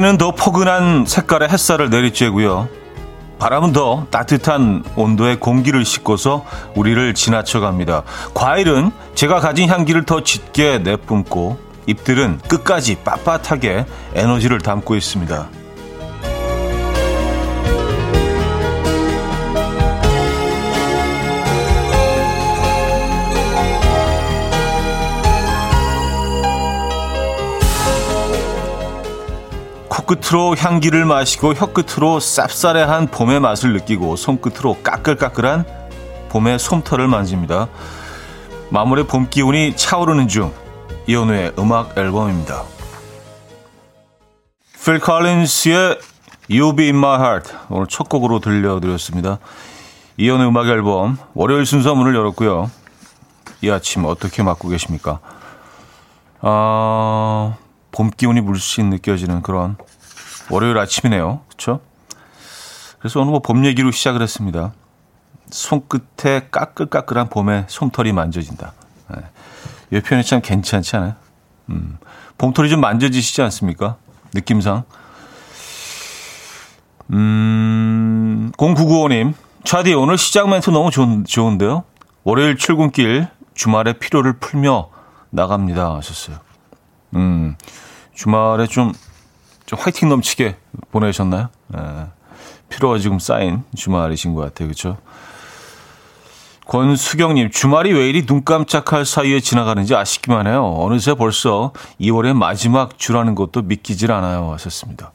해는 더 포근한 색깔의 햇살을 내리쬐고요. 바람은 더 따뜻한 온도의 공기를 싣고서 우리를 지나쳐갑니다. 과일은 제가 가진 향기를 더 짙게 내뿜고 잎들은 끝까지 빳빳하게 에너지를 담고 있습니다. 코끝으로 향기를 마시고 혀끝으로 쌉싸래한 봄의 맛을 느끼고 손끝으로 까끌까끌한 봄의 솜털을 만집니다. 마무리 봄 기운이 차오르는 중 이현우의 음악 앨범입니다. 필 컬린스의 You Be In My Heart 오늘 첫 곡으로 들려드렸습니다. 이현우의 음악 앨범 월요일 순서 문을 열었고요. 이 아침 어떻게 맞고 계십니까? 아, 봄 기운이 물씬 느껴지는 그런 월요일 아침이네요. 그렇죠? 그래서 오늘 뭐 봄 얘기로 시작을 했습니다. 손끝에 까끌까끌한 봄의 솜털이 만져진다. 네. 이 표현이 참 괜찮지 않아요? 음, 봄털이 좀 만져지시지 않습니까? 느낌상. 음, 0995님, 차디 오늘 시작 멘트 너무 좋은, 좋은데요? 월요일 출근길 주말에 피로를 풀며 나갑니다 하셨어요. 음, 주말에 좀, 좀 화이팅 넘치게 보내셨나요? 예, 피로가 지금 쌓인 주말이신 것 같아요. 그렇죠? 권수경님, 주말이 왜 이리 눈 깜짝할 사이에 지나가는지 아쉽기만 해요. 어느새 벌써 2월의 마지막 주라는 것도 믿기질 않아요. 하셨습니다.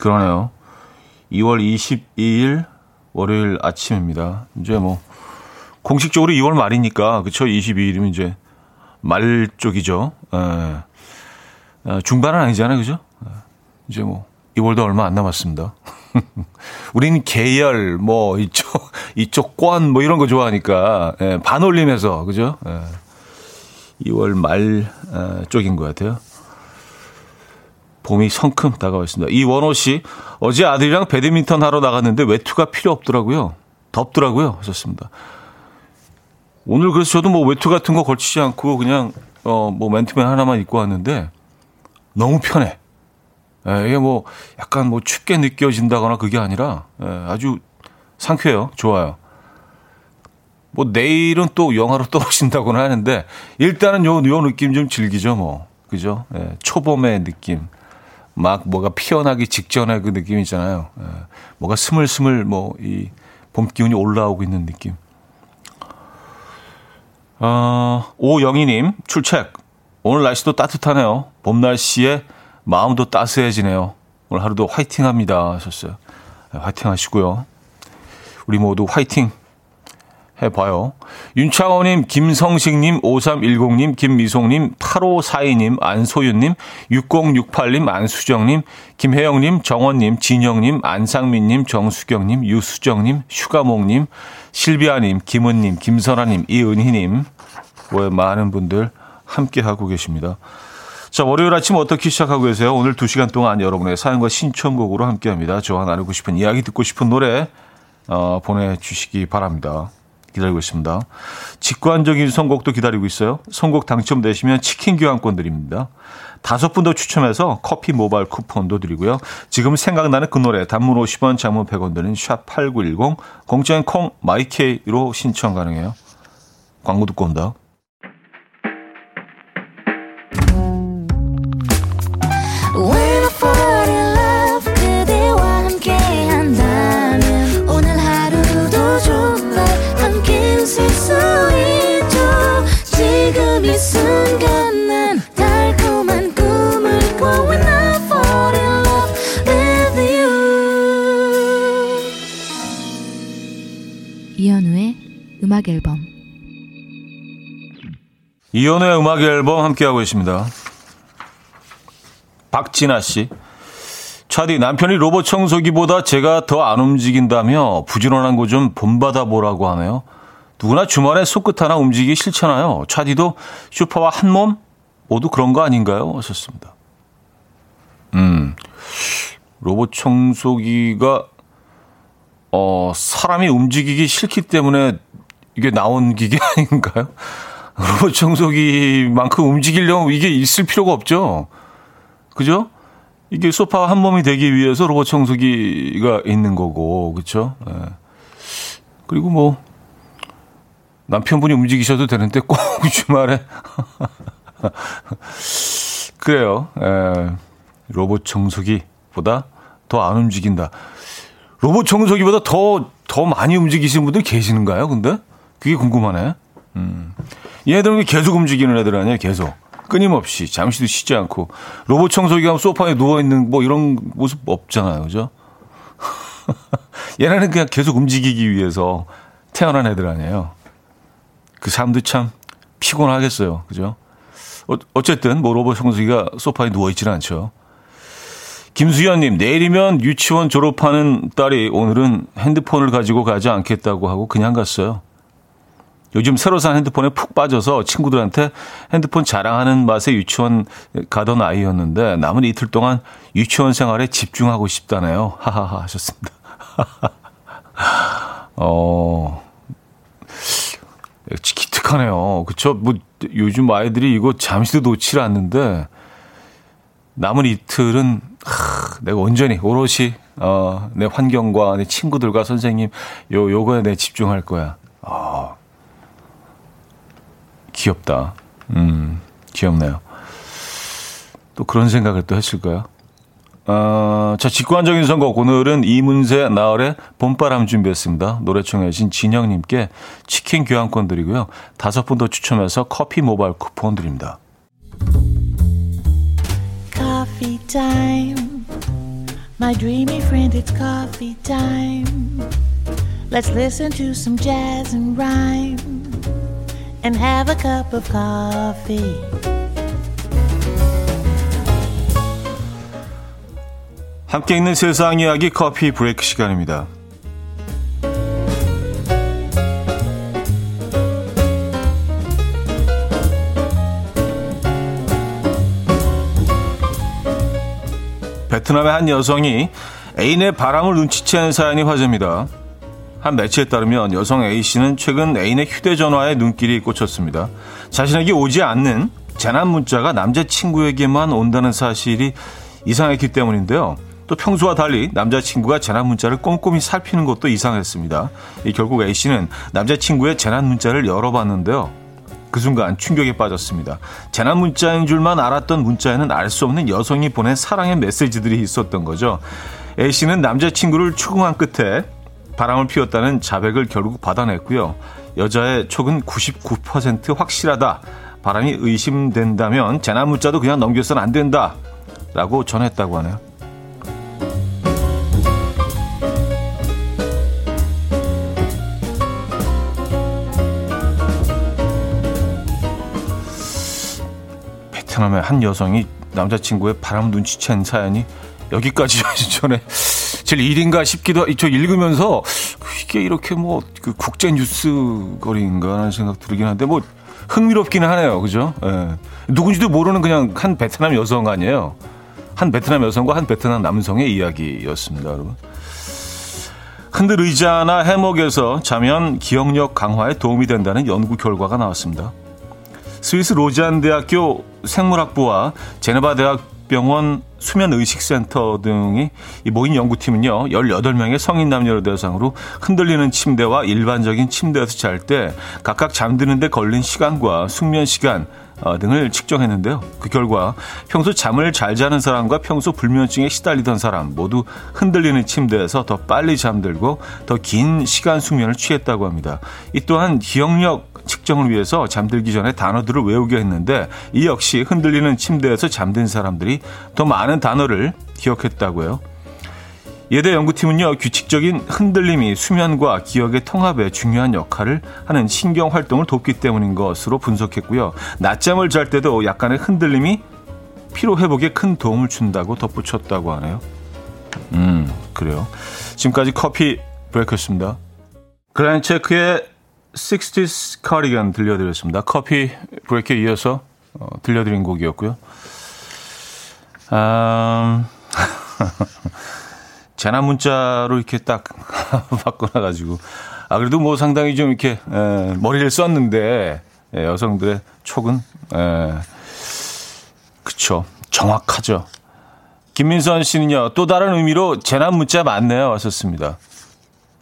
그러네요. 2월 22일 월요일 아침입니다. 이제 뭐, 공식적으로 2월 말이니까, 그쵸? 22일이면 이제 말 쪽이죠. 에, 어, 중반은 아니잖아요. 그죠? 이제 뭐, 2월도 얼마 안 남았습니다. 우리는 계열, 뭐, 이쪽, 이쪽 권, 뭐 이런 거 좋아하니까, 예, 반올림해서, 그죠? 예, 2월 말 어, 쪽인 것 같아요. 봄이 성큼 다가와 있습니다. 이원호 씨, 어제 아들이랑 배드민턴 하러 나갔는데 외투가 필요 없더라고요. 덥더라고요. 하셨습니다. 오늘 그래서 저도 뭐 외투 같은 거 걸치지 않고 그냥, 어, 뭐 맨투맨 하나만 입고 왔는데 너무 편해. 예, 이게 뭐 약간 뭐 춥게 느껴진다거나 그게 아니라 예, 아주 상쾌해요. 좋아요. 뭐 내일은 또 영화로 떨어진다고는 하는데 일단은 요, 요 느낌 좀 즐기죠 뭐. 그죠? 예, 초봄의 느낌. 막 뭐가 피어나기 직전의 그 느낌 있잖아요. 예, 뭐가 스물스물 뭐 이 봄 기운이 올라오고 있는 느낌. 어, 오영희님 출첵. 오늘 날씨도 따뜻하네요. 봄 날씨에 마음도 따스해지네요. 오늘 하루도 화이팅 합니다. 하셨어요. 네, 화이팅 하시고요. 우리 모두 화이팅 해봐요. 윤창호님, 김성식님, 5310님, 김미송님, 8542님, 안소윤님, 6068님, 안수정님, 김혜영님, 정원님, 진영님, 안상민님, 정수경님, 유수정님, 휴가몽님, 실비아님, 김은님, 김선아님, 이은희님, 왜 많은 분들 함께하고 계십니다. 자, 월요일 아침 어떻게 시작하고 계세요? 오늘 2시간 동안 여러분의 사연과 신청곡으로 함께 합니다. 저와 나누고 싶은 이야기 듣고 싶은 노래 어, 보내주시기 바랍니다. 기다리고 있습니다. 직관적인 선곡도 기다리고 있어요. 선곡 당첨되시면 치킨 교환권 드립니다. 다섯 분 더 추첨해서 커피 모바일 쿠폰도 드리고요. 지금 생각나는 그 노래 단문 50원, 장문 100원 드는 샵8910 공짜인 콩 마이케이로 신청 가능해요. 광고 듣고 온다. 음악 앨범 이연우의 음악 앨범 함께하고 계십니다. 박진아 씨. 차디 남편이 로봇 청소기보다 제가 더 안 움직인다며 부지런한 거 좀 본받아 보라고 하네요. 누구나 주말에 손끝 하나 움직이기 싫잖아요. 차디도 슈퍼와 한 몸 모두 그런 거 아닌가요? 하셨습니다. 음, 로봇 청소기가 어, 사람이 움직이기 싫기 때문에 이게 나온 기계 아닌가요? 로봇 청소기만큼 움직이려면 이게 있을 필요가 없죠. 그죠? 이게 소파와 한 몸이 되기 위해서 로봇 청소기가 있는 거고, 그쵸? 예. 그리고 뭐, 남편분이 움직이셔도 되는데 꼭 주말에. 그래요. 예. 로봇 청소기보다 더 안 움직인다. 로봇 청소기보다 더, 더 많이 움직이시는 분들 계시는가요, 근데? 그게 궁금하네. 음. 얘들은 계속 움직이는 애들 아니에요, 계속. 끊임없이 잠시도 쉬지 않고 로봇 청소기가 소파에 누워 있는 뭐 이런 모습 없잖아요, 그죠? 얘네는 그냥 계속 움직이기 위해서 태어난 애들 아니에요. 그 사람도 참 피곤하겠어요, 그죠? 어, 어쨌든 뭐 로봇 청소기가 소파에 누워 있지는 않죠. 김수현님, 내일이면 유치원 졸업하는 딸이 오늘은 핸드폰을 가지고 가지 않겠다고 하고 그냥 갔어요. 요즘 새로 산 핸드폰에 푹 빠져서 친구들한테 핸드폰 자랑하는 맛에 유치원 가던 아이였는데 남은 이틀 동안 유치원 생활에 집중하고 싶다네요. 하하하 하셨습니다. 어, 기특하네요. 그쵸? 뭐 요즘 아이들이 이거 잠시도 놓질 않는데 남은 이틀은 하, 내가 온전히 오롯이 어, 내 환경과 내 친구들과 선생님 요 요거에 내 집중할 거야. 아. 귀엽다. 음, 귀엽네요. 또 그런 생각을 또 했을까요? 어, 자, 직관적인 선곡. 오늘은 이문세, 나얼의 봄바람 준비했습니다. 노래 청해주신 진영님께 치킨 교환권 드리고요. 다섯 분 더 추첨해서 커피 모바일 쿠폰 드립니다. Coffee. My dreamy friend, it's coffee time. Let's listen to some jazz and rhyme. And have a cup of coffee. 함께 있는 세상 이야기 커피 브레이크 시간입니다. 베트남의 한 여성이 애인의 바람을 눈치채는 사연이 화제입니다. 한 매체에 따르면 여성 A씨는 최근 애인의 휴대전화에 눈길이 꽂혔습니다. 자신에게 오지 않는 재난 문자가 남자친구에게만 온다는 사실이 이상했기 때문인데요. 또 평소와 달리 남자친구가 재난 문자를 꼼꼼히 살피는 것도 이상했습니다. 이 결국 A씨는 남자친구의 재난 문자를 열어봤는데요. 그 순간 충격에 빠졌습니다. 재난 문자인 줄만 알았던 문자에는 알 수 없는 여성이 보낸 사랑의 메시지들이 있었던 거죠. A씨는 남자친구를 추궁한 끝에 바람을 피웠다는 자백을 결국 받아냈고요. 여자의 촉은 99% 확실하다. 바람이 의심된다면 재난 문자도 그냥 넘겨서는 안 된다. 라고 전했다고 하네요. 베트남의 한 여성이 남자친구의 바람 눈치챈 사연이 여기까지 전에 제일 일인가 싶기도 저 읽으면서 이게 이렇게 뭐 그 국제 뉴스 거리인가 하는 생각 들긴 한데 뭐 흥미롭기는 하네요. 그죠? 예. 누군지도 모르는 그냥 한 베트남 여성 아니에요. 한 베트남 여성과 한 베트남 남성의 이야기였습니다, 여러분. 흔들 의자나 해먹에서 자면 기억력 강화에 도움이 된다는 연구 결과가 나왔습니다. 스위스 로잔 대학교 생물학부와 제네바 대학 병원 수면의식센터 등이 모인 연구팀은요, 18명의 성인 남녀를 대상으로 흔들리는 침대와 일반적인 침대에서 잘 때 각각 잠드는데 걸린 시간과 숙면 시간 어, 등을 측정했는데요. 그 결과 평소 잠을 잘 자는 사람과 평소 불면증에 시달리던 사람 모두 흔들리는 침대에서 더 빨리 잠들고 더 긴 시간 숙면을 취했다고 합니다. 이 또한 기억력 측정을 위해서 잠들기 전에 단어들을 외우게 했는데 이 역시 흔들리는 침대에서 잠든 사람들이 더 많은 단어를 기억했다고요. 예대 연구팀은요, 규칙적인 흔들림이 수면과 기억의 통합에 중요한 역할을 하는 신경 활동을 돕기 때문인 것으로 분석했고요. 낮잠을 잘 때도 약간의 흔들림이 피로 회복에 큰 도움을 준다고 덧붙였다고 하네요. 음, 그래요. 지금까지 커피 브레이크였습니다. 그라인 체크의 60s Cardigan 들려드렸습니다. 커피 브레이크에 이어서 어, 들려드린 곡이었고요. 음, 재난 문자로 이렇게 딱 바꿔놔가지고 아 그래도 뭐 상당히 좀 이렇게 에, 머리를 썼는데 예, 여성들의 촉은 에, 그쵸 정확하죠. 김민선 씨는요, 또 다른 의미로 재난 문자 많네요. 왔었습니다.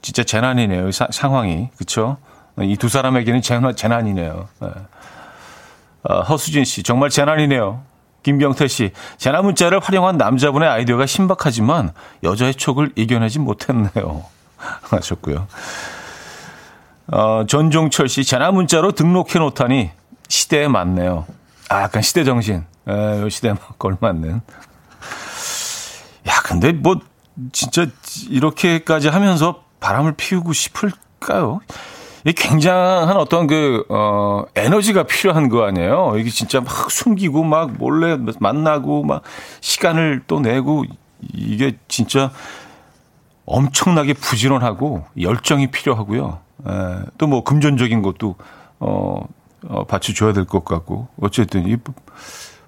진짜 재난이네요. 사, 상황이. 그쵸? 이 두 사람에게는 재난, 재난이네요. 네. 어, 허수진 씨, 정말 재난이네요. 김병태 씨, 재난 문자를 활용한 남자분의 아이디어가 신박하지만 여자의 촉을 이겨내지 못했네요. 하셨고요. 어, 전종철 씨, 재난 문자로 등록해 놓다니 시대에 맞네요. 아, 약간 시대 정신. 에, 시대에 걸맞는. 야, 근데 뭐 진짜 이렇게까지 하면서 바람을 피우고 싶을까요? 이 굉장한 어떤 그, 어, 에너지가 필요한 거 아니에요? 이게 진짜 막 숨기고 막 몰래 만나고 막 시간을 또 내고 이게 진짜 엄청나게 부지런하고 열정이 필요하고요. 또 뭐 금전적인 것도, 어, 어, 받쳐줘야 될 것 같고. 어쨌든 이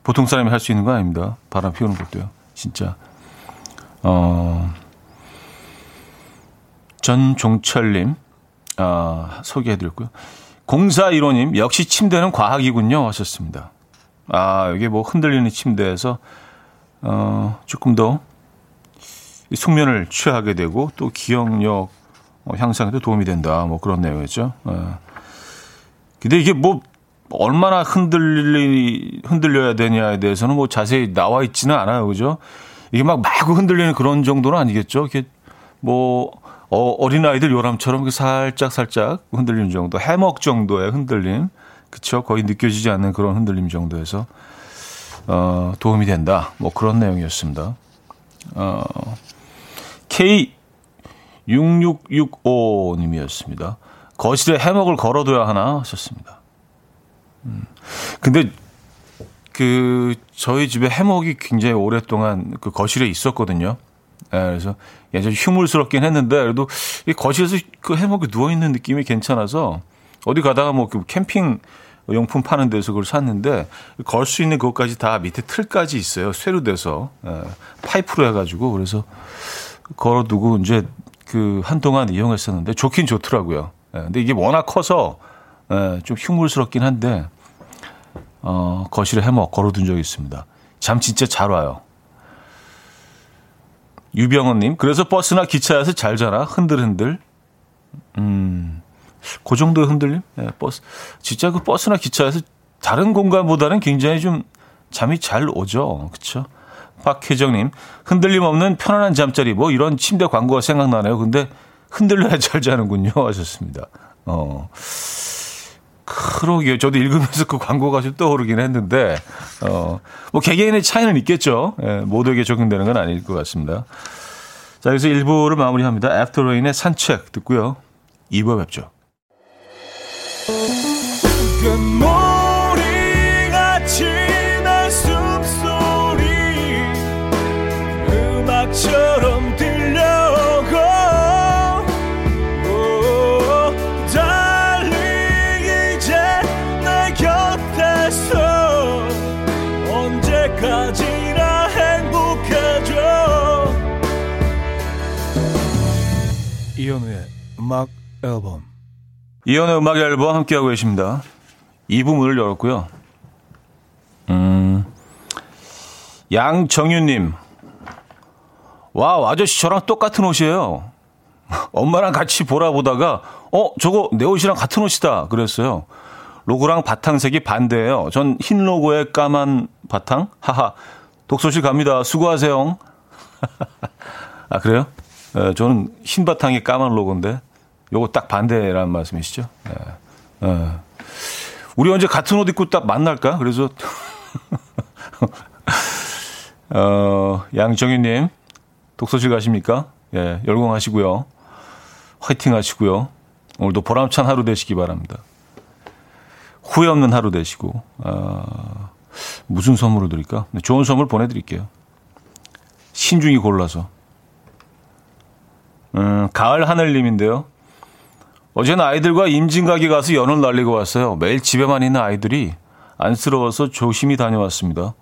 보통 사람이 할 수 있는 거 아닙니다. 바람 피우는 것도요. 진짜. 어, 전종철님, 아, 소개해드렸고요. 공사 1호님, 역시 침대는 과학이군요. 하셨습니다. 아, 이게 뭐 흔들리는 침대에서, 어, 조금 더 숙면을 취하게 되고 또 기억력 향상에도 도움이 된다. 뭐 그런 내용이죠. 어. 근데 이게 뭐 얼마나 흔들리, 흔들려야 되냐에 대해서는 뭐 자세히 나와 있지는 않아요. 그죠? 이게 막 마구 흔들리는 그런 정도는 아니겠죠. 이게 뭐 어, 어린 아이들 요람처럼 살짝 살짝 흔들리는 정도, 해먹 정도의 흔들림. 그쵸? 거의 느껴지지 않는 그런 흔들림 정도에서 어, 도움이 된다. 뭐 그런 내용이었습니다. 어, K6665님이었습니다. 거실에 해먹을 걸어둬야 하나 하셨습니다. 음. 근데 그 저희 집에 해먹이 굉장히 오랫동안 그 거실에 있었거든요. 네, 그래서 예전 휴물스럽긴 했는데 그래도 이 거실에서 그 해먹이 누워 있는 느낌이 괜찮아서 어디 가다가 뭐그 캠핑 용품 파는 데서 그걸 샀는데 걸 수 있는 그것까지 다 밑에 틀까지 있어요. 쇠로 돼서 예, 파이프로 해가지고 그래서 걸어 두고 이제 그 한동안 이용했었는데 좋긴 좋더라고요. 예, 근데 이게 워낙 커서 예, 좀 흉물스럽긴 한데 어, 거실에 해먹 걸어둔 적이 있습니다. 잠 진짜 잘 와요. 유병헌님, 그래서 버스나 기차에서 잘 자라 흔들흔들. 음, 그 정도의 흔들림? 네, 버스. 진짜 그 버스나 기차에서 다른 공간보다는 굉장히 좀 잠이 잘 오죠. 그쵸? 박혜정님, 흔들림 없는 편안한 잠자리, 뭐 이런 침대 광고가 생각나네요. 근데 흔들려야 잘 자는군요. 하셨습니다. 어. 그러게요. 저도 읽으면서 그 광고가 좀 떠오르긴 했는데, 어, 뭐 개개인의 차이는 있겠죠. 예, 모두에게 적용되는 건 아닐 것 같습니다. 자, 여기서 1부를 마무리합니다. 애프터레인의 산책 듣고요. 2부 뵙죠. 이현우의 음악 앨범 이현우의 음악 앨범 함께하고 계십니다. 2부 문을 열었고요. 음, 양정윤님 와 아저씨 저랑 똑같은 옷이에요. 엄마랑 같이 보라 보다가 어 저거 내 옷이랑 같은 옷이다 그랬어요. 로고랑 바탕색이 반대예요. 전 흰 로고에 까만 바탕. 하하. 독서실 갑니다. 수고하세요. 아 그래요? 에, 저는 흰 바탕에 까만 로고인데 요거 딱 반대라는 말씀이시죠? 에, 에. 우리 언제 같은 옷 입고 딱 만날까? 그래서 어, 양정희님 독서실 가십니까? 예, 열공하시고요. 화이팅 하시고요. 오늘도 보람찬 하루 되시기 바랍니다. 후회 없는 하루 되시고, 어, 무슨 선물을 드릴까? 네, 좋은 선물 보내드릴게요. 신중히 골라서. 음, 가을 하늘님인데요. 어제는 아이들과 임진각에 가서 연을 날리고 왔어요. 매일 집에만 있는 아이들이 안쓰러워서 조심히 다녀왔습니다.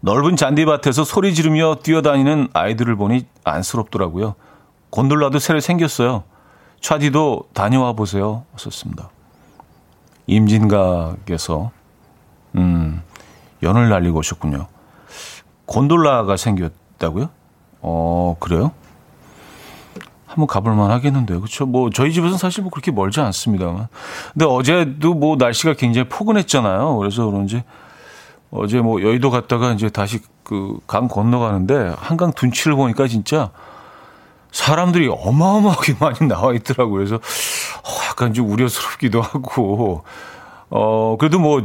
넓은 잔디밭에서 소리 지르며 뛰어다니는 아이들을 보니 안쓰럽더라고요. 곤돌라도 새로 생겼어요. 차디도 다녀와 보세요. 썼습니다. 임진각에서 음, 연을 날리고 오셨군요. 곤돌라가 생겼 있다고요? 어, 그래요? 한번 가볼만 하겠는데요. 그렇죠? 뭐 저희 집에서는 사실 뭐 그렇게 멀지 않습니다만. 근데 어제도 뭐 날씨가 굉장히 포근했잖아요. 그래서 그런지 어제 뭐 여의도 갔다가 이제 다시 그 강 건너가는데 한강 둔치를 보니까 진짜 사람들이 어마어마하게 많이 나와 있더라고요. 그래서 어, 약간 좀 우려스럽기도 하고 어 그래도 뭐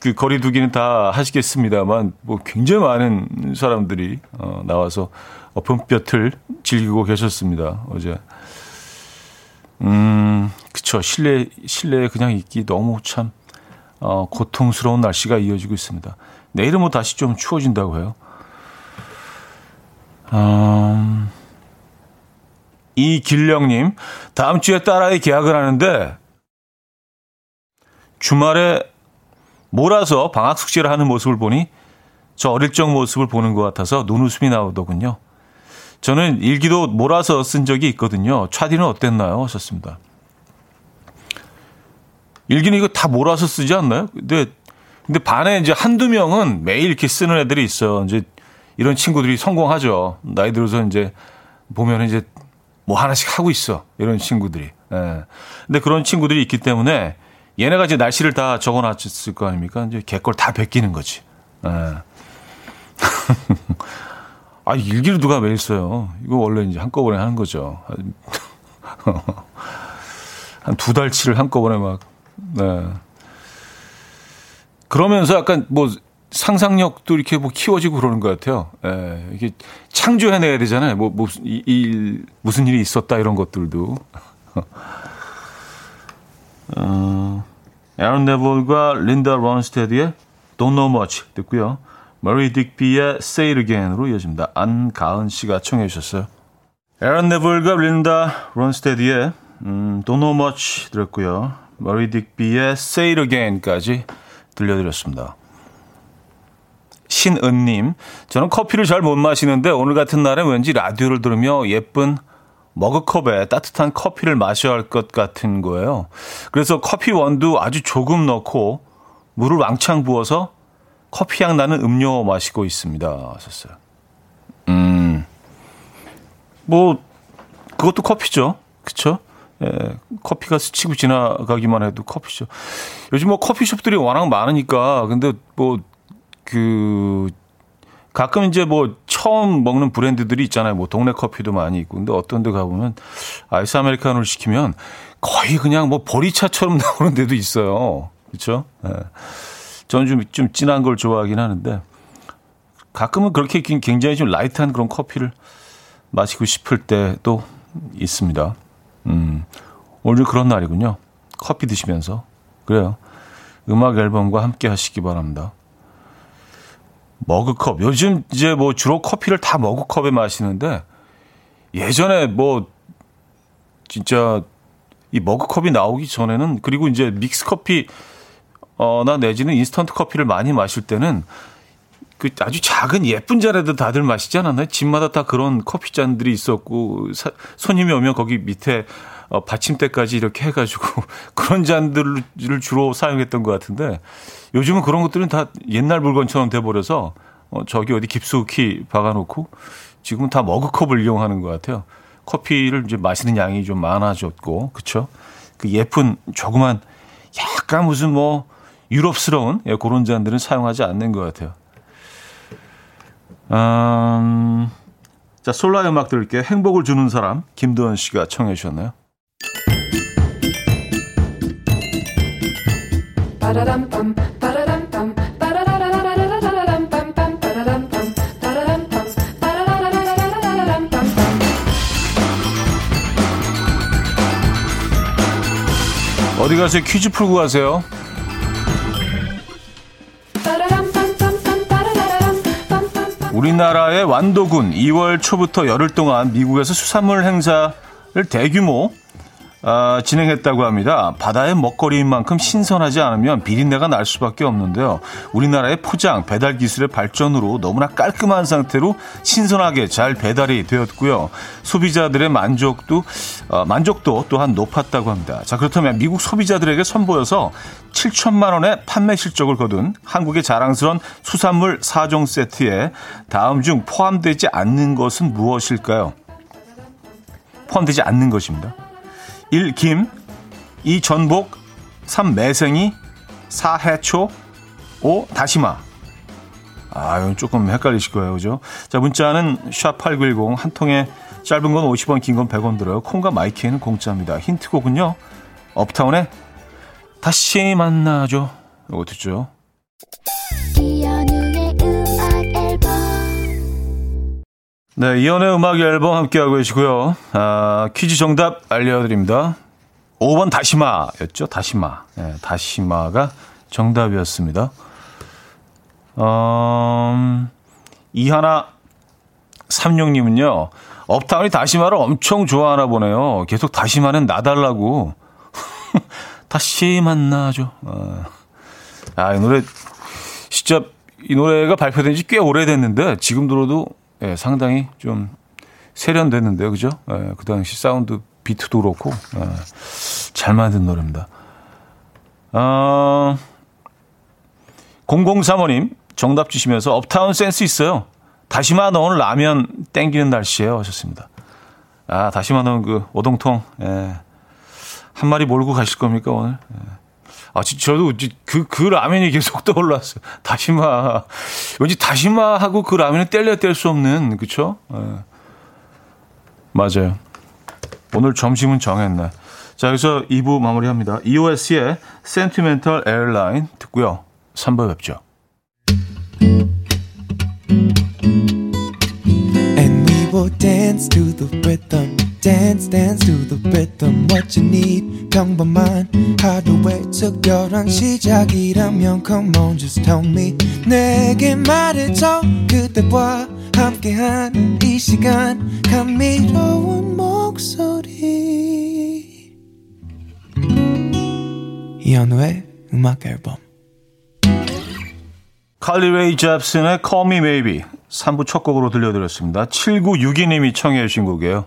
그 거리두기는 다 하시겠습니다만 뭐 굉장히 많은 사람들이 어 나와서 봄볕을 즐기고 계셨습니다. 어제. 음, 그쵸. 실내, 실내에 그냥 있기 너무 참, 어, 고통스러운 날씨가 이어지고 있습니다. 내일은 뭐 다시 좀 추워진다고 해요. 음, 이길령님, 다음 주에 딸아이 계약을 하는데, 주말에 몰아서 방학 숙제를 하는 모습을 보니, 저 어릴 적 모습을 보는 것 같아서 눈웃음이 나오더군요. 저는 일기도 몰아서 쓴 적이 있거든요. 차디는 어땠나요? 하셨습니다. 일기는 이거 다 몰아서 쓰지 않나요? 근데, 근데 반에 이제 한두 명은 매일 이렇게 쓰는 애들이 있어요. 이제 이런 친구들이 성공하죠. 나이 들어서 이제 보면 이제 뭐 하나씩 하고 있어. 이런 친구들이. 예. 근데 그런 친구들이 있기 때문에 얘네가 이제 날씨를 다 적어 놨을 거 아닙니까? 이제 개걸 다 베끼는 거지. 예. 아, 일기를 누가 매일 써요? 이거 원래 이제 한꺼번에 하는 거죠. 한 두 달치를 한꺼번에 막, 네. 그러면서 약간 뭐 상상력도 이렇게 뭐 키워지고 그러는 것 같아요. 예, 이게 창조해내야 되잖아요. 뭐, 뭐, 이, 이, 무슨 일이 있었다 이런 것들도. 어, 에런 네볼과 린다 런스테드의 Don't Know Much 듣고요. 머리 딕비의 Say It Again으로 이어집니다. 안가은 씨가 청해 주셨어요. 에런 네블과 린다 론스테디의 음, Don't Know Much 들었고요. 머리 딕비의 Say It Again까지 들려드렸습니다. 신은님, 저는 커피를 잘 못 마시는데 오늘 같은 날엔 왠지 라디오를 들으며 예쁜 머그컵에 따뜻한 커피를 마셔야 할 것 같은 거예요. 그래서 커피 원두 아주 조금 넣고 물을 왕창 부어서 커피향 나는 음료 마시고 있습니다. 하셨어요. 음, 뭐, 그것도 커피죠. 그쵸? 예, 커피가 스치고 지나가기만 해도 커피죠. 요즘 뭐 커피숍들이 워낙 많으니까, 근데 뭐, 그, 가끔 이제 뭐 처음 먹는 브랜드들이 있잖아요. 뭐 동네 커피도 많이 있고. 근데 어떤 데 가보면 아이스 아메리카노를 시키면 거의 그냥 뭐 보리차처럼 나오는 데도 있어요. 그렇죠? 예. 저는 좀, 좀 진한 걸 좋아하긴 하는데 가끔은 그렇게 굉장히 좀 light한 그런 커피를 마시고 싶을 때도 있습니다. 음, 오늘 그런 날이군요. 커피 드시면서. 그래요. 음악 앨범과 함께 하시기 바랍니다. 머그컵. 요즘 이제 뭐 주로 커피를 다 머그컵에 마시는데 예전에 뭐 진짜 이 머그컵이 나오기 전에는 그리고 이제 믹스 커피 어, 나 내지는 인스턴트 커피를 많이 마실 때는 그 아주 작은 예쁜 잔에도 다들 마시지 않았나요? 집마다 다 그런 커피 잔들이 있었고 사, 손님이 오면 거기 밑에 어, 받침대까지 이렇게 해가지고 그런 잔들을 주로 사용했던 것 같은데 요즘은 그런 것들은 다 옛날 물건처럼 돼버려서 어, 저기 어디 깊숙이 박아놓고 지금은 다 머그컵을 이용하는 것 같아요. 커피를 이제 마시는 양이 좀 많아졌고 그쵸? 그 예쁜 조그만 약간 무슨 뭐 유럽스러운 예, 그런 잔들은 사용하지 않는 것 같아요. 음, 자, 솔라 음악 들을게요. 행복을 주는 사람, 김도현 씨가 청해 주셨나요? 어디 가세요? 퀴즈 풀고 가세요. 우리나라의 완도군 2월 초부터 열흘 동안 미국에서 수산물 행사를 대규모 아, 진행했다고 합니다. 바다의 먹거리인 만큼 신선하지 않으면 비린내가 날 수밖에 없는데요. 우리나라의 포장, 배달 기술의 발전으로 너무나 깔끔한 상태로 신선하게 잘 배달이 되었고요. 소비자들의 만족도, 어, 만족도 또한 높았다고 합니다. 자, 그렇다면 미국 소비자들에게 선보여서 7천만 원의 판매 실적을 거둔 한국의 자랑스러운 수산물 4종 세트에 다음 중 포함되지 않는 것은 무엇일까요? 포함되지 않는 것입니다. 1. 김 2. 전복 3. 매생이 4. 해초 5. 다시마 아, 이건 조금 헷갈리실 거예요. 그죠? 자, 문자는 샵8910 한 통에 짧은 건 50원, 긴 건 100원 들어요. 콩과 마이크는 공짜입니다. 힌트곡은요. 업타운의 다시 만나죠. 이거 듣죠. 네, 이연의 음악 앨범 함께하고 계시고요. 아, 퀴즈 정답 알려드립니다. 5번 다시마였죠. 다시마. 네, 다시마가 정답이었습니다. 음, 이하나 36님은요. 업타운이 다시마를 엄청 좋아하나 보네요. 계속 다시마는 나달라고. 다시 만나죠. 아, 아, 이 노래, 진짜 이 노래가 발표된 지 꽤 오래됐는데 지금 들어도 예, 상당히 좀 세련됐는데요. 그죠? 예, 그 당시 사운드 비트도 그렇고 예, 잘 만든 노래입니다. 어, 0035님 정답 주시면서 업타운 센스 있어요. 다시마 넣은 라면 땡기는 날씨에요 하셨습니다. 아, 다시마 넣은 그 오동통. 예. 한 마리 몰고 가실 겁니까, 오늘? 예. 아, 저도 그, 그 라면이 계속 떠올랐어요. 다시마. 왠지 다시마하고 그 라면은 뗄려 뗄 수 없는, 그쵸? 예. 맞아요. 오늘 점심은 정했네. 자, 여기서 2부 마무리합니다. EOS의 Sentimental Airline 듣고요. 3부 뵙죠. And we will dance to the rhythm. Dance dance to the rhythm what you need. 평범한 하루의 특별한 시작이라면 come on just tell me. 내게 말해줘. 그대와 함께한 이 시간. 감미로운 목소리. 이현우의 음악 앨범. 칼리 레이 잡슨의 Call Me Maybe 3부 첫 곡으로 들려드렸습니다. 7962님이 청해 주신 곡이에요.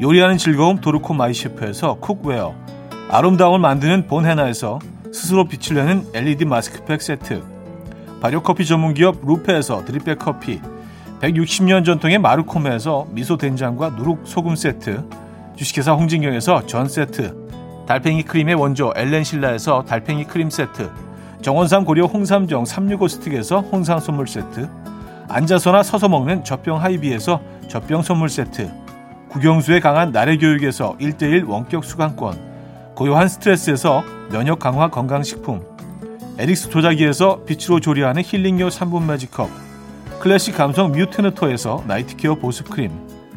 요리하는 즐거움 도르코 마이셰프에서 cookware 아름다움을 만드는 본헤나에서 스스로 빛을 내는 LED 마스크팩 세트 발효커피 전문기업 루페에서 drip bag 커피 160년 전통의 마르코메에서 미소 된장과 누룩 소금 세트 주식회사 홍진경에서 전 세트 달팽이 크림의 원조 엘렌실라에서 달팽이 크림 세트 정원삼 고려 홍삼정 365 스틱에서 홍삼 선물 세트 앉아서나 서서 먹는 젖병 하이비에서 젖병 선물 세트 국영수에 강한 나래 교육에서 1대1 원격 수강권, 고요한 스트레스에서 면역 강화 건강식품, 에릭스 도자기에서 빛으로 조리하는 힐링요 3분 매직컵, 클래식 감성 뮤트너토에서 night care 보습크림,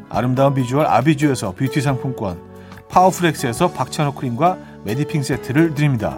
아름다운 비주얼 아비주에서 뷰티 상품권, 파워풀엑스에서 박찬호 크림과 메디핑 세트를 드립니다.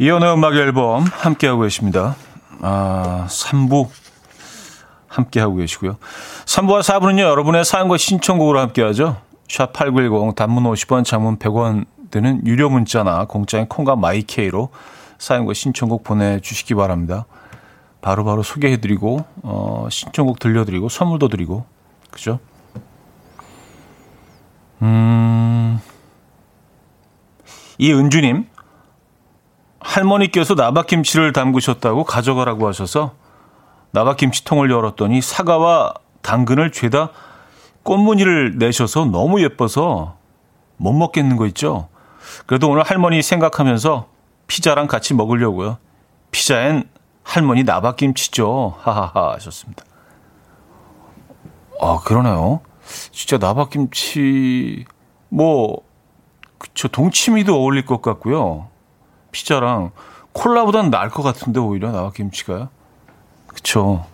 이연의 음악 앨범 함께하고 계십니다. 아, 3부 함께하고 계시고요. 3부와 4부는요, 여러분의 사연과 신청곡으로 함께하죠. 샵8910 단문 50원, 장문 100원 드는 유료 문자나 공짜인 콩과 마이케이로 사연과 신청곡 보내주시기 바랍니다. 바로바로 바로 소개해드리고, 어, 신청곡 들려드리고, 선물도 드리고, 그죠? 음, 이은주님, 할머니께서 나박김치를 담그셨다고 가져가라고 하셔서 나박김치통을 열었더니 사과와 당근을 죄다 꽃무늬를 내셔서 너무 예뻐서 못 먹겠는 거 있죠. 그래도 오늘 할머니 생각하면서 피자랑 같이 먹으려고요. 피자엔 할머니 나박김치죠. 하하하 하셨습니다. 아, 그러네요. 진짜 나박김치, 뭐, 그쵸. 동치미도 어울릴 것 같고요. 피자랑 콜라보다는 나을 것 같은데, 오히려 나박김치가. 그쵸.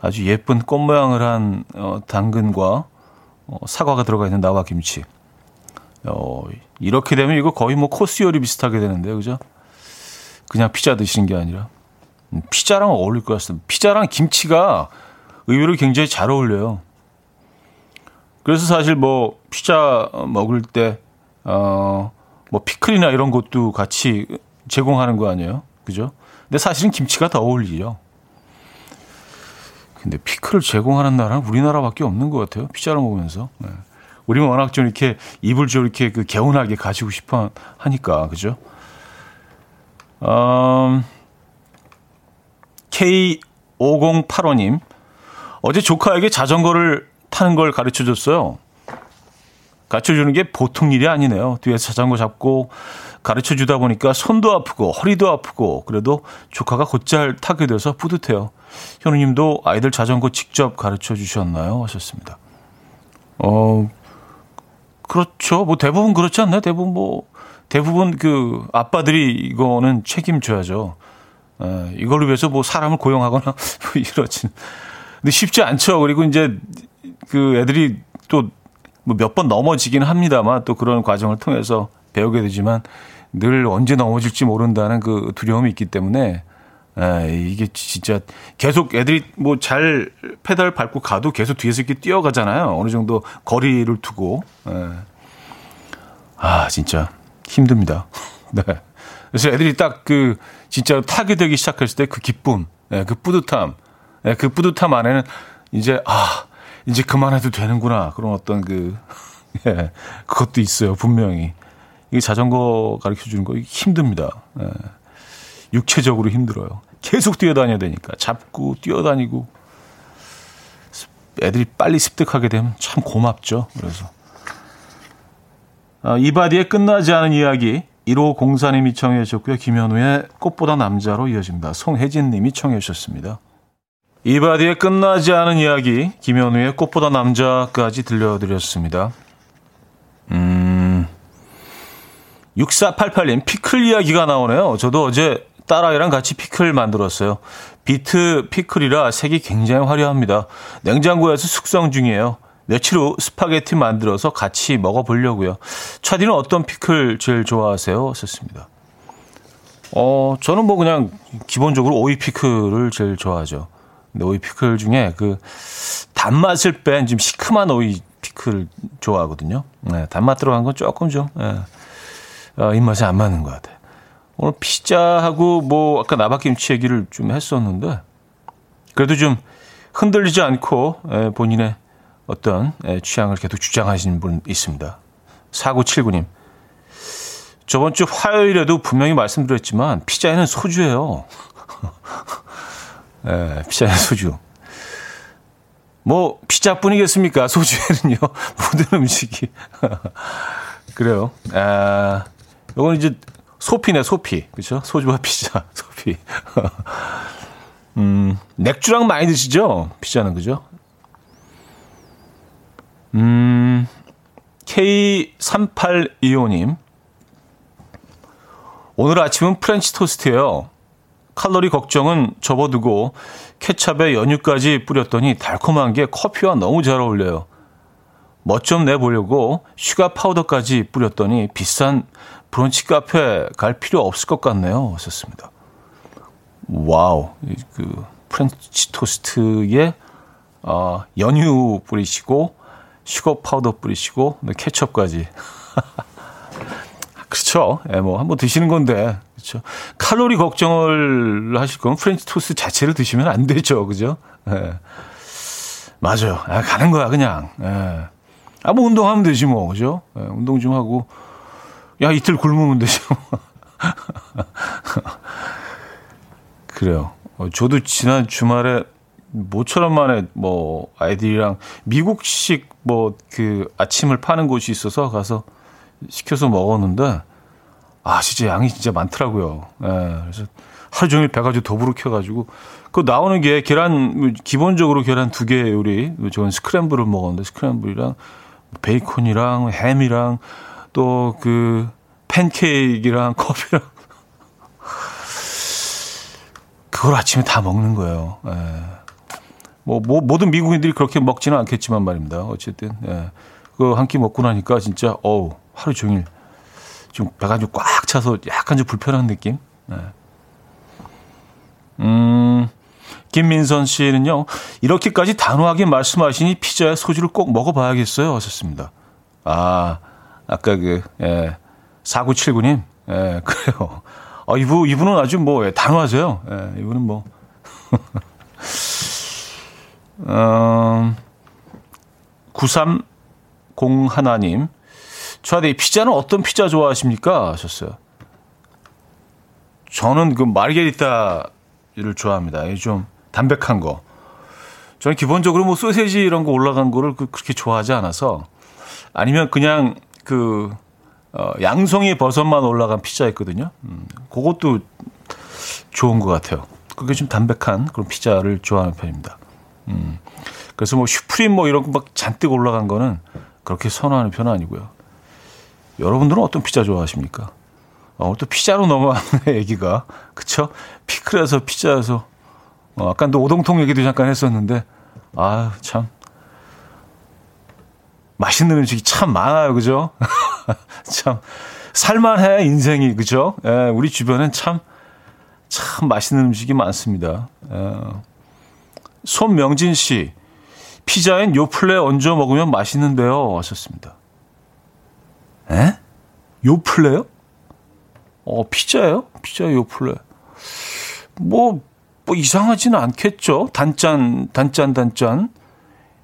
아주 예쁜 꽃 모양을 한, 어, 당근과 어, 사과가 들어가 있는 나박김치. 어, 이렇게 되면 이거 거의 뭐 코스 요리 비슷하게 되는데, 그죠? 그냥 피자 드시는 게 아니라. 음, 피자랑 어울릴 것 같습니다. 피자랑 김치가 의외로 굉장히 잘 어울려요. 그래서 사실 뭐 피자 먹을 때, 어, 뭐 피클이나 이런 것도 같이 제공하는 거 아니에요? 그죠? 근데 사실은 김치가 더 어울리죠. 근데 피클을 제공하는 나라는 우리나라밖에 없는 것 같아요. 피자를 먹으면서. 네. 우리는 워낙 좀 이렇게 입을 좀 이렇게 그 개운하게 가지고 싶어 하니까, 그죠? 음, K5085님. 어제 조카에게 자전거를 타는 걸 가르쳐 줬어요. 가르쳐 주는 게 보통 일이 아니네요. 뒤에서 자전거 잡고 가르쳐 주다 보니까 손도 아프고 허리도 아프고 그래도 조카가 곧잘 타게 돼서 뿌듯해요. 현우님도 아이들 자전거 직접 가르쳐 주셨나요? 하셨습니다. 어, 그렇죠. 뭐 대부분 그렇지 않나요? 대부분 뭐 대부분 그 아빠들이 이거는 책임져야죠. 에, 이걸로 위해서 뭐 사람을 고용하거나 뭐 이러진. 근데 쉽지 않죠. 그리고 이제 그 애들이 또뭐몇번 넘어지긴 합니다만 또 그런 과정을 통해서 배우게 되지만 늘 언제 넘어질지 모른다는 그 두려움이 있기 때문에 에, 이게 진짜 계속 애들이 뭐 잘 페달 밟고 가도 계속 뒤에서 이렇게 뛰어가잖아요. 어느 정도 거리를 두고. 에. 아, 진짜 힘듭니다. 네. 그래서 애들이 딱 그 진짜 타게 되기 시작했을 때 그 기쁨, 예, 그 뿌듯함, 예, 그 뿌듯함 안에는 이제 아 이제 그만해도 되는구나 그런 어떤 그 예, 그것도 있어요 분명히 이 자전거 가르쳐 주는 거 힘듭니다. 예, 육체적으로 힘들어요. 계속 뛰어다녀야 되니까 잡고 뛰어다니고 애들이 빨리 습득하게 되면 참 고맙죠. 그래서 아, 이바디의 끝나지 않은 이야기 1호 공사님이 청해 주셨고요. 김현우의 꽃보다 남자로 이어집니다. 송혜진 님이 청해 주셨습니다. 이바디의 끝나지 않은 이야기 김현우의 꽃보다 남자까지 들려드렸습니다. 음, 6488님 피클 이야기가 나오네요. 저도 어제 딸아이랑 같이 피클 만들었어요. 비트 피클이라 색이 굉장히 화려합니다. 냉장고에서 숙성 중이에요. 며칠 후 스파게티 만들어서 같이 먹어보려고요. 차디는 어떤 피클 제일 좋아하세요? 썼습니다. 어, 저는 뭐 그냥 기본적으로 오이 피클을 제일 좋아하죠. 근데 오이 피클 중에 그 단맛을 뺀 좀 시큼한 오이 피클 좋아하거든요. 네, 단맛 들어간 건 조금 좀 네, 어, 입맛에 안 맞는 것 같아요. 오늘 피자하고 뭐 아까 나박김치 얘기를 좀 했었는데 그래도 좀 흔들리지 않고 예, 본인의 어떤 예, 취향을 계속 주장하시는 분 있습니다. 4979님. 저번 주 화요일에도 분명히 말씀드렸지만 피자에는 소주예요. 예, 피자에 소주. 뭐 피자뿐이겠습니까? 소주에는요. 모든 음식이. 그래요. 아, 이건 이제 소피네, 소피. 그렇죠? 소주와 피자, 소피. 음, 맥주랑 많이 드시죠? 피자는 그죠? 음, K3825님. 오늘 아침은 프렌치 토스트예요. 칼로리 걱정은 접어두고 케찹에 연유까지 뿌렸더니 달콤한 게 커피와 너무 잘 어울려요. 멋 좀 내보려고 슈가 파우더까지 뿌렸더니 비싼 브런치 카페 갈 필요 없을 것 같네요. 썼습니다. 와우. 그 프렌치 토스트에 어, 연유 뿌리시고 슈거 파우더 뿌리시고 네, 케첩까지. 그렇죠. 예, 뭐 한번 드시는 건데. 그렇죠. 칼로리 걱정을 하실 거면 프렌치 토스트 자체를 드시면 안 되죠. 그죠? 예. 맞아요. 아, 가는 거야, 그냥. 예. 아, 뭐 운동하면 되지 뭐. 그죠? 예, 운동 좀 하고 야, 이틀 굶으면 되죠. 그래요. 어, 저도 지난 주말에 모처럼 만에 뭐 아이들이랑 미국식 뭐 그 아침을 파는 곳이 있어서 가서 시켜서 먹었는데 아 진짜 양이 진짜 많더라고요. 예, 그래서 하루 종일 배가 지 더부룩해가지고 그 나오는 게 계란 기본적으로 계란 두 개 요리 저는 스크램블을 먹었는데 스크램블이랑 베이컨이랑 햄이랑 또 그 팬케이크랑 커피랑 그걸 아침에 다 먹는 거예요. 예. 뭐, 뭐, 모든 미국인들이 그렇게 먹지는 않겠지만 말입니다. 어쨌든, 예. 그거 한끼 먹고 나니까 진짜, 어우, 하루 종일 좀 배가 좀 꽉 차서 약간 좀 불편한 느낌? 예. 음, 김민선 씨는요, 이렇게까지 단호하게 말씀하시니 피자에 소주를 꼭 먹어봐야겠어요. 하셨습니다. 아, 아까 그, 예, 4979님, 예, 그래요. 아, 이분, 이분은 아주 뭐, 예, 단호하세요. 예, 이분은 뭐. 음, 9301님, 저한테 피자는 어떤 피자 좋아하십니까? 하셨어요. 저는 그 마르게리타를 좋아합니다. 좀 담백한 거. 저는 기본적으로 뭐 소세지 이런 거 올라간 거를 그 그렇게 좋아하지 않아서 아니면 그냥 그 어, 양송이 버섯만 올라간 피자 있거든요. 음, 그것도 좋은 것 같아요. 그게 좀 담백한 그런 피자를 좋아하는 편입니다. 음, 그래서 뭐 슈프림 뭐 이런 거 막 잔뜩 올라간 거는 그렇게 선호하는 편은 아니고요. 여러분들은 어떤 피자 좋아하십니까? 어, 또 피자로 넘어가는 얘기가 그쵸? 피클에서 피자에서 어, 아까 또 오동통 얘기도 잠깐 했었는데 아 참 맛있는 음식이 참 많아요, 그죠? 참 살만해 인생이 그죠? 예, 우리 주변엔 참 참 맛있는 음식이 많습니다. 예. 손명진 씨 피자엔 요플레 얹어 먹으면 맛있는데요. 하셨습니다. 에? 요플레요? 어, 피자예요? 피자 요플레. 뭐, 뭐 이상하지는 않겠죠. 단짠, 단짠, 단짠.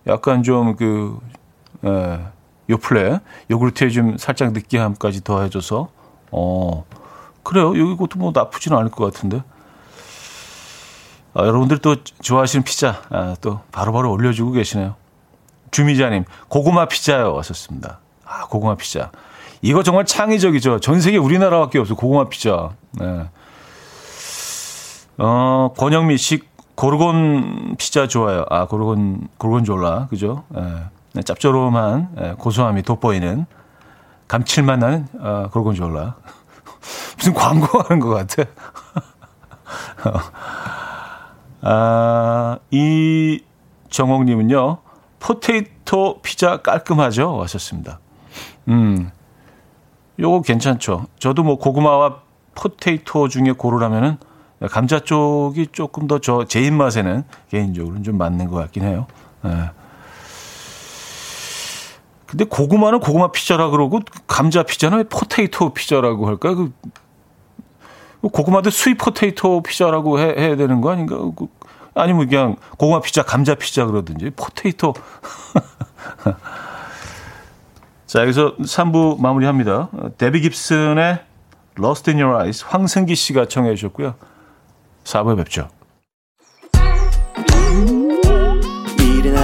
약간 좀 그, 에, 요플레. 요구르트에 좀 살짝 느끼함까지 더해줘서. 어, 그래요. 여기 것도 뭐 나쁘지는 않을 것 같은데. 아, 여러분들 또 좋아하시는 피자, 아, 또 바로바로 올려주고 계시네요. 주미자님, 고구마 피자요. 왔었습니다. 아, 고구마 피자. 이거 정말 창의적이죠. 전 세계 우리나라밖에 없어. 고구마 피자. 네. 어, 권영미 씨 고르곤 피자 좋아요. 아, 고르곤 고르곤졸라. 그죠? 예. 짭조름한 예, 고소함이 돋보이는 감칠맛 나는 어, 고르곤졸라. 무슨 광고하는 것 같아. 아, 이 정옥님은요, 포테이토 피자 깔끔하죠? 하셨습니다. 음, 요거 괜찮죠. 저도 뭐 고구마와 포테이토 중에 고르라면은 감자 쪽이 조금 더 저 제 입맛에는 개인적으로는 좀 맞는 것 같긴 해요. 네. 근데 고구마는 고구마 피자라 그러고 감자 피자는 왜 포테이토 피자라고 할까요? 그 고구마도 sweet potato 피자라고 해, 해야 되는 거 아닌가? 그 아니면 그냥 고구마 피자, 감자 피자 그러든지 포테이토. 자, 여기서 3부 마무리합니다. 데비 깁슨의 Lost in Your Eyes 황승기 씨가 청해 주셨고요. 4부에 뵙죠.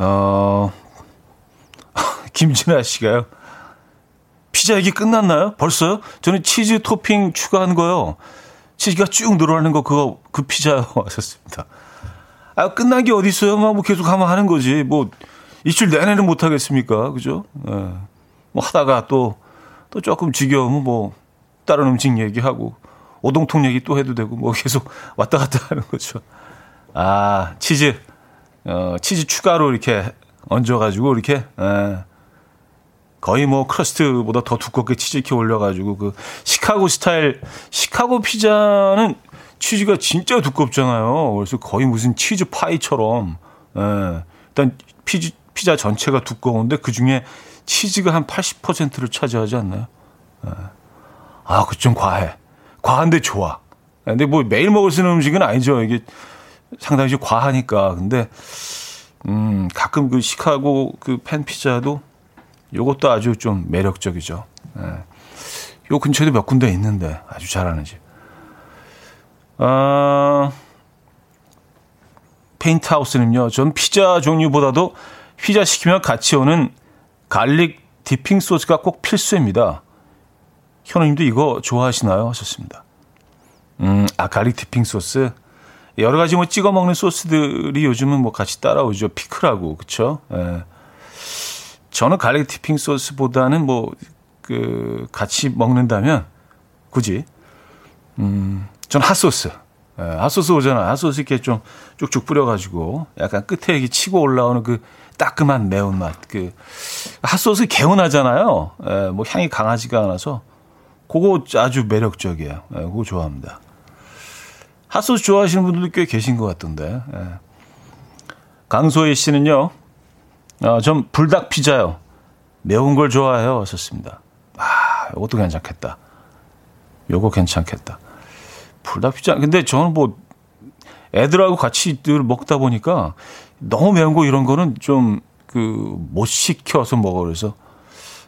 어... 김진아 씨가요. 피자 얘기 끝났나요? 벌써요? 저는 치즈 토핑 추가한 거요. 치즈가 쭉 늘어나는 거 그거 그 피자요 하셨습니다. 아 끝난 게 어디 있어요? 뭐 계속 하면 하는 거지. 뭐 일주일 내내는 못 하겠습니까? 그죠? 예. 뭐 하다가 또또 조금 지겨우면 뭐 다른 음식 얘기하고 오동통 얘기 또 해도 되고 뭐 계속 왔다 갔다 하는 거죠. 아 치즈 어 치즈 추가로 이렇게 얹어가지고 이렇게 에, 예. 거의 뭐 crust보다 더 두껍게 치즈 이렇게 올려가지고 그 시카고 스타일 시카고 피자는 치즈가 진짜 두껍잖아요. 그래서 거의 무슨 치즈 파이처럼 에, 일단 피즈 피자 전체가 두꺼운데 그 중에 치즈가 한 80%를 차지하지 않나요? 예. 아, 그 좀 과해. 과한데 좋아. 근데 뭐 매일 먹을 수 있는 음식은 아니죠. 이게 상당히 좀 과하니까. 근데 음, 가끔 그 시카고 그 팬 피자도 요것도 아주 좀 매력적이죠. 예. 요 근처에도 몇 군데 있는데 아주 잘하는 집. 아, 페인트하우스는요. 전 피자 종류보다도 피자 시키면 같이 오는 garlic dipping 소스가 꼭 필수입니다. 현우님도 이거 좋아하시나요? 하셨습니다. 음, 아, garlic dipping 소스. 여러 가지 뭐 찍어 먹는 소스들이 요즘은 뭐 같이 따라오죠. 피클하고, 그쵸? 예. 저는 garlic dipping 소스보다는 뭐, 그, 같이 먹는다면, 굳이, 음, 전 핫소스. 예, 핫소스 오잖아. 핫소스 이렇게 좀 쭉쭉 뿌려가지고, 약간 끝에 이렇게 치고 올라오는 그 따끔한 매운맛. 그, 핫소스 개운하잖아요. 예, 뭐 향이 강하지가 않아서. 그거 아주 매력적이에요. 예, 그거 좋아합니다. 핫소스 좋아하시는 분들도 꽤 계신 것 같던데. 예. 강소희 씨는요, 어, 전 불닭 피자요. 매운 걸 좋아해요. 하셨습니다. 아, 이것도 괜찮겠다. 요거 괜찮겠다. 불닭 피자. 근데 저는 뭐, 애들하고 같이 늘 먹다 보니까 너무 매운 거 이런 거는 좀 그 못 시켜서 먹어 그래서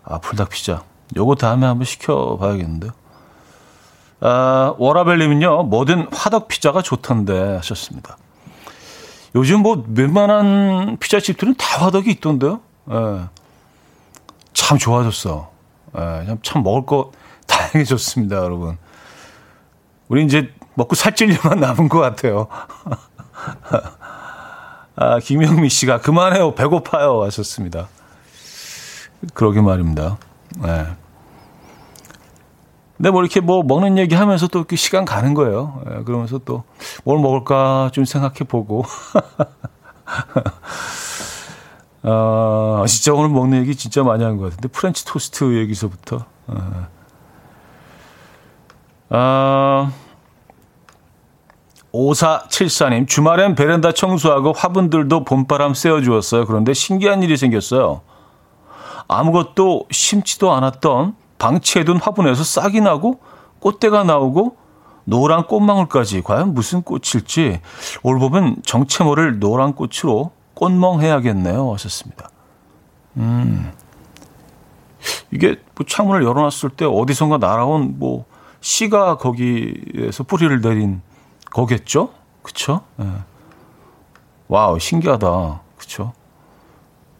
아 불닭 피자 요거 다음에 한번 시켜봐야겠는데요. 아, 워라벨님은요, 뭐든 화덕 피자가 좋던데 하셨습니다. 요즘 뭐 웬만한 피자집들은 다 화덕이 있던데요. 예. 참 좋아졌어. 예, 참, 참 먹을 거 다양해졌습니다, 여러분. 우리 이제 먹고 살찔 일만 남은 것 같아요. 아, 김영미 씨가 그만해요. 배고파요. 하셨습니다. 그러게 말입니다. 네. 근데 뭐 이렇게 뭐 먹는 얘기 하면서 또 이렇게 시간 가는 거예요. 네, 그러면서 또 뭘 먹을까 좀 생각해 보고. 아, 진짜 오늘 먹는 얘기 진짜 많이 한 것 같은데 프렌치 토스트 얘기서부터. 네. 아, 5474님, 주말엔 베란다 청소하고 화분들도 봄바람 쐬어주었어요. 그런데 신기한 일이 생겼어요. 아무것도 심지도 않았던 방치해둔 화분에서 싹이 나고 꽃대가 나오고 노란 꽃망울까지 과연 무슨 꽃일지 올 봄은 정체 모를 노란 꽃으로 꽃멍해야겠네요. 하셨습니다. 음. 이게 뭐 창문을 열어놨을 때 어디선가 날아온 뭐 씨가 거기에서 뿌리를 내린 거겠죠? 그쵸? 네. wow, 신기하다. 그쵸?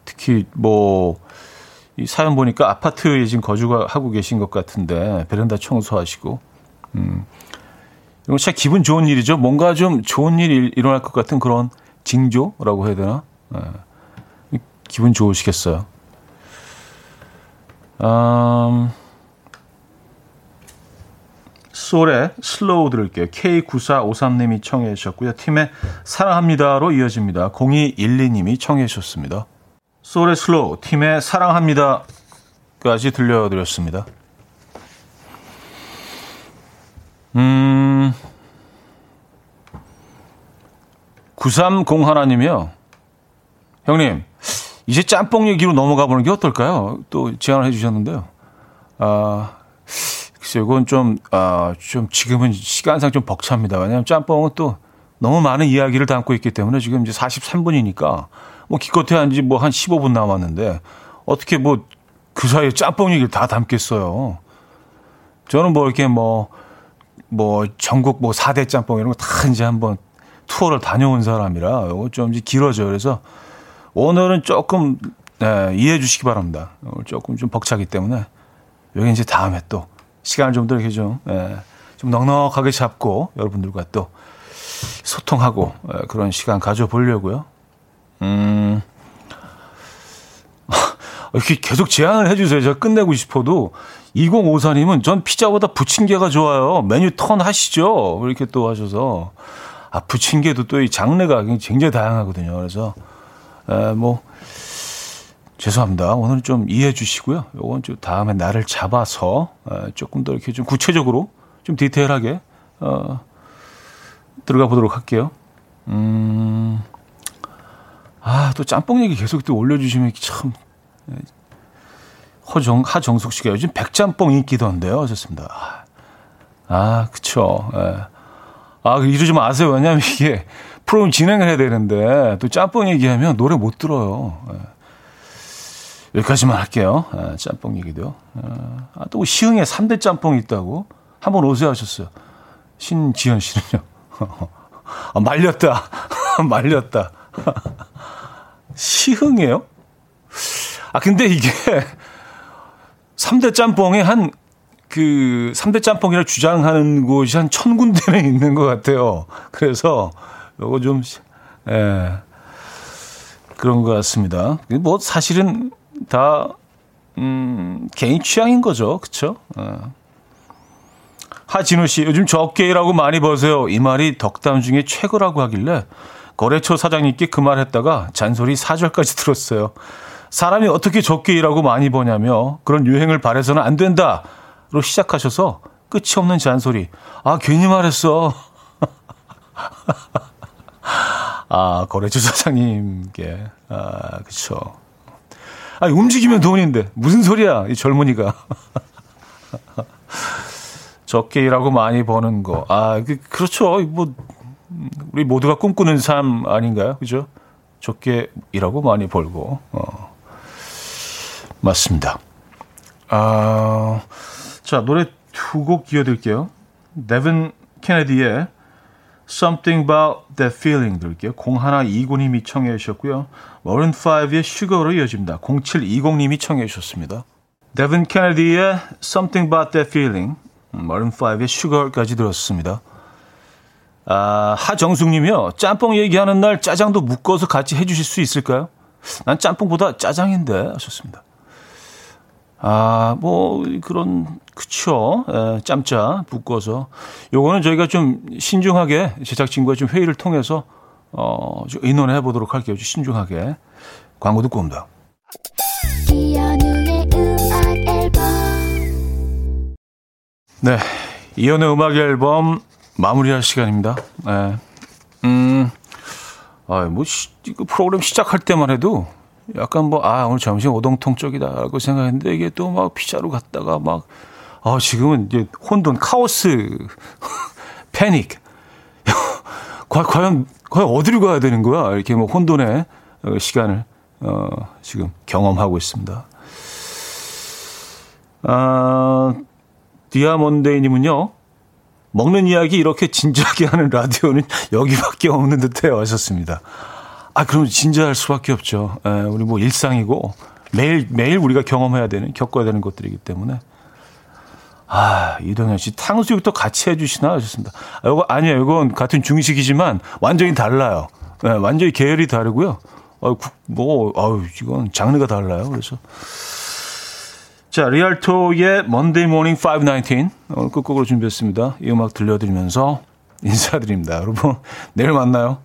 특히 뭐, 이 사연 보니까 아파트에 지금 거주하고 계신 것 같은데, 베란다 청소하시고, 음. 이건 진짜 기분 좋은 일이죠. 뭔가 좀 좋은 일이 일어날 것 같은 그런 징조라고 해야 되나? 네. 기분 좋으시겠어요. 음, 쏠의 Slow 들을게요. K9453님이 청해 주셨고요. 팀의 사랑합니다로 이어집니다. 0212님이 청해 주셨습니다. 쏠의 Slow, 팀의 사랑합니다까지 들려드렸습니다. 음, 9301님이요. 형님, 이제 짬뽕 얘기로 넘어가 보는 게 어떨까요? 또 제안을 해주셨는데요. 아, 글쎄요, 이건 좀, 아, 좀 지금은 시간상 좀 벅찹니다. 왜냐하면 짬뽕은 또 너무 많은 이야기를 담고 있기 때문에 지금 이제 43분이니까 뭐 기껏해야 한지 뭐 한 15분 남았는데 어떻게 뭐 그 사이에 짬뽕 얘기를 다 담겠어요. 저는 뭐 이렇게 뭐, 뭐 전국 뭐 4대 짬뽕 이런 거 다 이제 한번 투어를 다녀온 사람이라 이거 좀 이제 길어져. 그래서 오늘은 조금 네, 이해해 주시기 바랍니다. 오늘 조금 좀 벅차기 때문에 여기 이제 다음에 또 시간을 좀 더 이렇게 좀, 예, 좀 넉넉하게 잡고 여러분들과 또 소통하고 예, 그런 시간 가져보려고요. 음, 이렇게 계속 제안을 해주세요. 제가 끝내고 싶어도 2054님은 전 피자보다 부침개가 좋아요. 메뉴 턴 하시죠. 이렇게 또 하셔서 아 부침개도 또 이 장르가 굉장히 다양하거든요. 그래서 에, 뭐 죄송합니다. 오늘 좀 이해해 주시고요. 요건 좀 다음에 나를 잡아서 에, 조금 더 이렇게 좀 구체적으로 좀 디테일하게 어, 들어가 보도록 할게요. 음. 아, 또 짬뽕 얘기 계속 또 올려주시면 참. 허정, 하정숙 씨가 요즘 백짬뽕 인기던데요. 좋습니다. 아, 그쵸. 예. 아, 이러지 마세요. 왜냐면 이게 프로그램 진행을 해야 되는데 또 짬뽕 얘기하면 노래 못 들어요. 예. 여기까지만 할게요. 예, 짬뽕 얘기도. 아, 또 시흥에 3대 짬뽕이 있다고? 한번 오세요 하셨어요. 신지현 씨는요. 아, 말렸다. 말렸다. 시흥이에요? 아, 근데 이게 3대 짬뽕에 한, 그, 3대 짬뽕이라 주장하는 곳이 한 천 군데는 있는 것 같아요. 그래서, 요거 좀, 예, 그런 것 같습니다. 뭐, 사실은 다, 음, 개인 취향인 거죠. 그쵸? 예. 하진우 씨, 요즘 적게일하고 많이 버세요. 이 말이 덕담 중에 최고라고 하길래 거래처 사장님께 그 말 했다가 잔소리 4절까지 들었어요. 사람이 어떻게 적게 일하고 많이 버냐며 그런 유행을 바래서는 안 된다로 시작하셔서 끝이 없는 잔소리. 아, 괜히 말했어. 아, 거래처 사장님께. 아, 그쵸. 아, 움직이면 돈인데. 무슨 소리야, 이 젊은이가. 적게 일하고 많이 버는 거. 아, 그, 그렇죠. 뭐, 우리 모두가 꿈꾸는 삶 아닌가요? 그죠? 적게 일하고 많이 벌고. 어. 맞습니다. 아, 자, 노래 두 곡 이어드릴게요. 데븐 케네디의 Something About That Feeling 들을게요. 0120님이 청해 주셨고요. 머른 5의 Sugar로 이어집니다. 0720님이 청해 주셨습니다. 데븐 케네디의 Something About That Feeling, 머른 5의 Sugar까지 들었습니다. 아, 하정숙님이요. 짬뽕 얘기하는 날 짜장도 묶어서 같이 해주실 수 있을까요? 난 짬뽕보다 짜장인데 하셨습니다. 아, 뭐 그런 그쵸. 에, 짬짜 묶어서 요거는 저희가 좀 신중하게 제작진과 좀 회의를 통해서 어, 좀 의논해 보도록 할게요. 좀 신중하게 광고 듣고 옵니다. 네, 이연의 음악 앨범 마무리할 시간입니다. 네. 음, 아, 뭐, 시, 그 프로그램 시작할 때만 해도 약간 뭐, 아, 오늘 점심 오동통 쪽이다라고 생각했는데 이게 또 막 피자로 갔다가 막, 아, 지금은 이제 혼돈, 카오스, 패닉. 과연, 과연 어디로 가야 되는 거야? 이렇게 뭐 혼돈의 어, 시간을, 어, 지금 경험하고 있습니다. 아, 디아몬데이님은요, 먹는 이야기 이렇게 진지하게 하는 라디오는 여기밖에 없는 듯해요. 하셨습니다. 아, 그럼 진지할 수밖에 없죠. 에, 우리 뭐 일상이고 매일 매일 우리가 경험해야 되는 겪어야 되는 것들이기 때문에. 아, 이동현 씨 탕수육도 같이 해주시나 하셨습니다. 아, 이거 아니에요. 이건 같은 중식이지만 완전히 달라요. 네, 완전히 계열이 다르고요. 어, 뭐, 아유, 이건 장르가 달라요. 그래서 자, 리알토의 Monday Morning 519 오늘 끝곡으로 준비했습니다. 이 음악 들려드리면서 인사드립니다. 여러분, 내일 만나요.